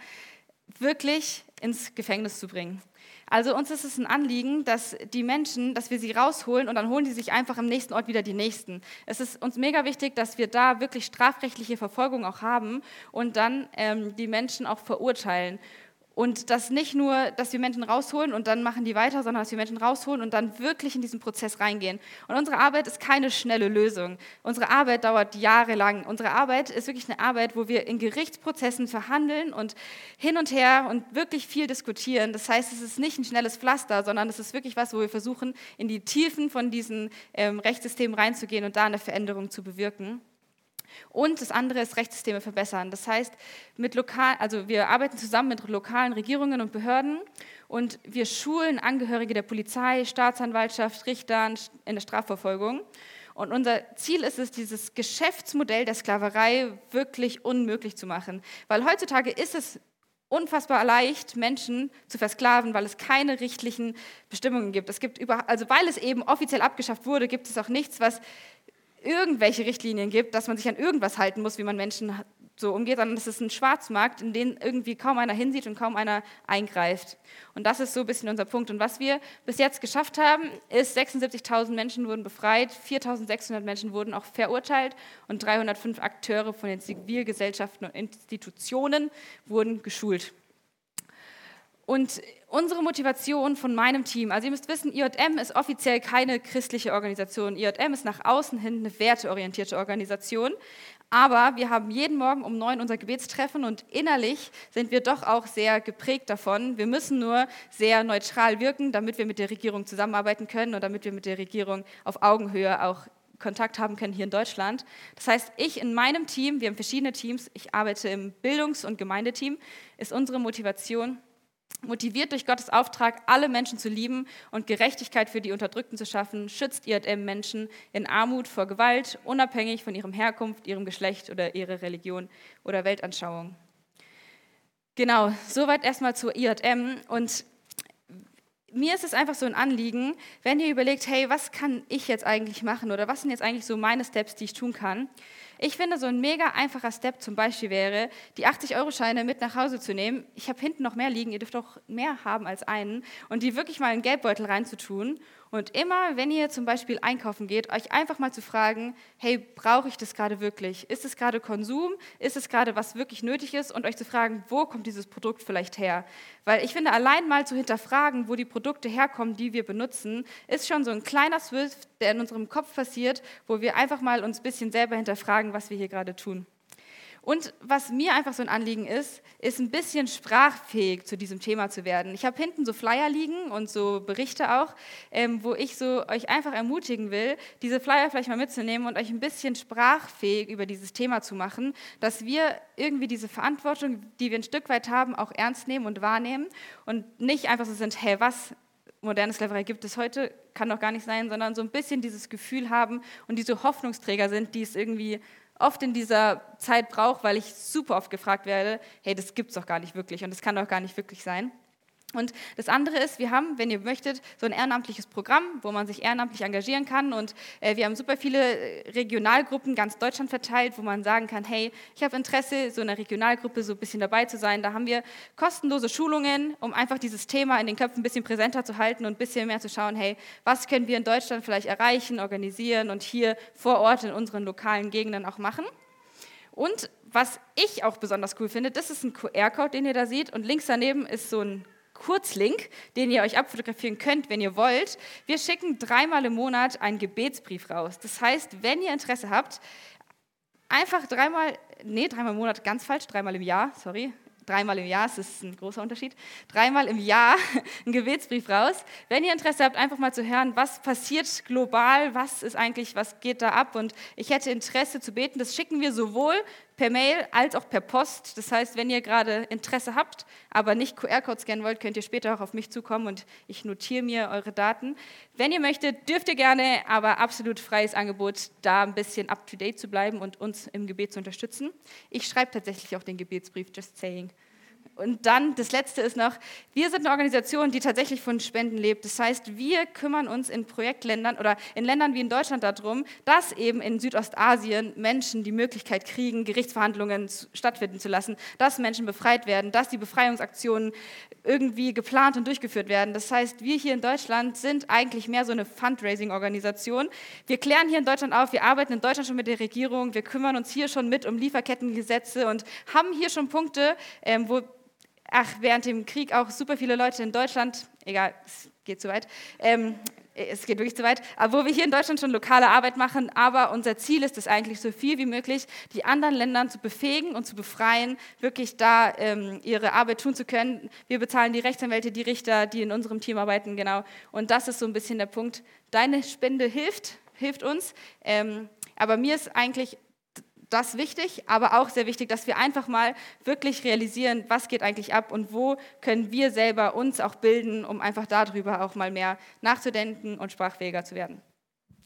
wirklich ins Gefängnis zu bringen. Also uns ist es ein Anliegen, dass die Menschen, dass wir sie rausholen und dann holen die sich einfach im nächsten Ort wieder die nächsten. Es ist uns mega wichtig, dass wir da wirklich strafrechtliche Verfolgung auch haben und dann ähm, die Menschen auch verurteilen. Und das nicht nur, dass wir Menschen rausholen und dann machen die weiter, sondern dass wir Menschen rausholen und dann wirklich in diesen Prozess reingehen. Und unsere Arbeit ist keine schnelle Lösung. Unsere Arbeit dauert jahrelang. Unsere Arbeit ist wirklich eine Arbeit, wo wir in Gerichtsprozessen verhandeln und hin und her und wirklich viel diskutieren. Das heißt, es ist nicht ein schnelles Pflaster, sondern es ist wirklich was, wo wir versuchen, in die Tiefen von diesen ähm, Rechtssystemen reinzugehen und da eine Veränderung zu bewirken. Und das andere ist Rechtssysteme verbessern. Das heißt, mit lokal, also wir arbeiten zusammen mit lokalen Regierungen und Behörden und wir schulen Angehörige der Polizei, Staatsanwaltschaft, Richter in der Strafverfolgung. Und unser Ziel ist es, dieses Geschäftsmodell der Sklaverei wirklich unmöglich zu machen. Weil heutzutage ist es unfassbar leicht, Menschen zu versklaven, weil es keine richtlichen Bestimmungen gibt. Es gibt über, also weil es eben offiziell abgeschafft wurde, gibt es auch nichts, was irgendwelche Richtlinien gibt, dass man sich an irgendwas halten muss, wie man Menschen so umgeht, sondern es ist ein Schwarzmarkt, in den irgendwie kaum einer hinsieht und kaum einer eingreift. Und das ist so ein bisschen unser Punkt. Und was wir bis jetzt geschafft haben, ist, 76.000 Menschen wurden befreit, 4.600 Menschen wurden auch verurteilt und 305 Akteure von den Zivilgesellschaften und Institutionen wurden geschult. Und unsere Motivation von meinem Team, also ihr müsst wissen, IJM ist offiziell keine christliche Organisation. IJM ist nach außen hin eine werteorientierte Organisation. Aber wir haben jeden Morgen um neun unser Gebetstreffen und innerlich sind wir doch auch sehr geprägt davon. Wir müssen nur sehr neutral wirken, damit wir mit der Regierung zusammenarbeiten können und damit wir mit der Regierung auf Augenhöhe auch Kontakt haben können hier in Deutschland. Das heißt, ich in meinem Team, wir haben verschiedene Teams, ich arbeite im Bildungs- und Gemeindeteam, ist unsere Motivation, Motiviert durch Gottes Auftrag, alle Menschen zu lieben und Gerechtigkeit für die Unterdrückten zu schaffen, schützt IRM Menschen in Armut vor Gewalt, unabhängig von ihrem Herkunft, ihrem Geschlecht oder ihrer Religion oder Weltanschauung. Genau, soweit erstmal zur IJM. Und mir ist es einfach so ein Anliegen, wenn ihr überlegt, hey, was kann ich jetzt eigentlich machen oder was sind jetzt eigentlich so meine Steps, die ich tun kann, ich finde, so ein mega einfacher Step zum Beispiel wäre, die 80-Euro-Scheine mit nach Hause zu nehmen. Ich habe hinten noch mehr liegen, ihr dürft auch mehr haben als einen. Und die wirklich mal in den Geldbeutel reinzutun und immer, wenn ihr zum Beispiel einkaufen geht, euch einfach mal zu fragen, hey, brauche ich das gerade wirklich? Ist es gerade Konsum? Ist es gerade was wirklich nötig ist? Und euch zu fragen, wo kommt dieses Produkt vielleicht her? Weil ich finde, allein mal zu hinterfragen, wo die Produkte herkommen, die wir benutzen, ist schon so ein kleiner Swift, der in unserem Kopf passiert, wo wir einfach mal uns ein bisschen selber hinterfragen, was wir hier gerade tun. Und was mir einfach so ein Anliegen ist, ist ein bisschen sprachfähig zu diesem Thema zu werden. Ich habe hinten so Flyer liegen und so Berichte auch, ähm, wo ich so euch einfach ermutigen will, diese Flyer vielleicht mal mitzunehmen und euch ein bisschen sprachfähig über dieses Thema zu machen, dass wir irgendwie diese Verantwortung, die wir ein Stück weit haben, auch ernst nehmen und wahrnehmen und nicht einfach so sind, hey, was moderne Sklaverei gibt es heute, kann doch gar nicht sein, sondern so ein bisschen dieses Gefühl haben und diese Hoffnungsträger sind, die es irgendwie oft in dieser Zeit brauche, weil ich super oft gefragt werde, hey, das gibt es doch gar nicht wirklich und das kann doch gar nicht wirklich sein. Und das andere ist, wir haben, wenn ihr möchtet, so ein ehrenamtliches Programm, wo man sich ehrenamtlich engagieren kann. Und äh, wir haben super viele äh, Regionalgruppen ganz Deutschland verteilt, wo man sagen kann, hey, ich habe Interesse, so in einer Regionalgruppe so ein bisschen dabei zu sein. Da haben wir kostenlose Schulungen, um einfach dieses Thema in den Köpfen ein bisschen präsenter zu halten und ein bisschen mehr zu schauen, hey, was können wir in Deutschland vielleicht erreichen, organisieren und hier vor Ort in unseren lokalen Gegenden auch machen. Und was ich auch besonders cool finde, das ist ein QR-Code, den ihr da seht. Und links daneben ist so ein Kurzlink, den ihr euch abfotografieren könnt, wenn ihr wollt. Wir schicken dreimal im Monat einen Gebetsbrief raus. Das heißt, wenn ihr Interesse habt, einfach dreimal, nee, dreimal im Monat, ganz falsch, dreimal im Jahr, sorry, dreimal im Jahr, das ist ein großer Unterschied, dreimal im Jahr [laughs] einen Gebetsbrief raus. Wenn ihr Interesse habt, einfach mal zu hören, was passiert global, was ist eigentlich, was geht da ab und ich hätte Interesse zu beten, das schicken wir sowohl per Mail als auch per Post. Das heißt, wenn ihr gerade Interesse habt, aber nicht QR-Code scannen wollt, könnt ihr später auch auf mich zukommen und ich notiere mir eure Daten. Wenn ihr möchtet, dürft ihr gerne, aber absolut freies Angebot, da ein bisschen up-to-date zu bleiben und uns im Gebet zu unterstützen. Ich schreibe tatsächlich auch den Gebetsbrief, just saying. Und dann, das Letzte ist noch, wir sind eine Organisation, die tatsächlich von Spenden lebt. Das heißt, wir kümmern uns in Projektländern oder in Ländern wie in Deutschland darum, dass eben in Südostasien Menschen die Möglichkeit kriegen, Gerichtsverhandlungen stattfinden zu lassen, dass Menschen befreit werden, dass die Befreiungsaktionen irgendwie geplant und durchgeführt werden. Das heißt, wir hier in Deutschland sind eigentlich mehr so eine Fundraising-Organisation. Wir klären hier in Deutschland auf, wir arbeiten in Deutschland schon mit der Regierung, wir kümmern uns hier schon mit um Lieferkettengesetze und haben hier schon Punkte, ähm, wo ach, während dem Krieg auch super viele Leute in Deutschland, egal, es geht zu weit, ähm, es geht wirklich zu weit, aber wo wir hier in Deutschland schon lokale Arbeit machen, aber unser Ziel ist es eigentlich, so viel wie möglich die anderen Länder zu befähigen und zu befreien, wirklich da ähm, ihre Arbeit tun zu können. Wir bezahlen die Rechtsanwälte, die Richter, die in unserem Team arbeiten, genau. Und das ist so ein bisschen der Punkt. Deine Spende hilft, hilft uns. Ähm, aber mir ist eigentlich das wichtig, aber auch sehr wichtig, dass wir einfach mal wirklich realisieren, was geht eigentlich ab und wo können wir selber uns auch bilden, um einfach darüber auch mal mehr nachzudenken und sprachfähiger zu werden.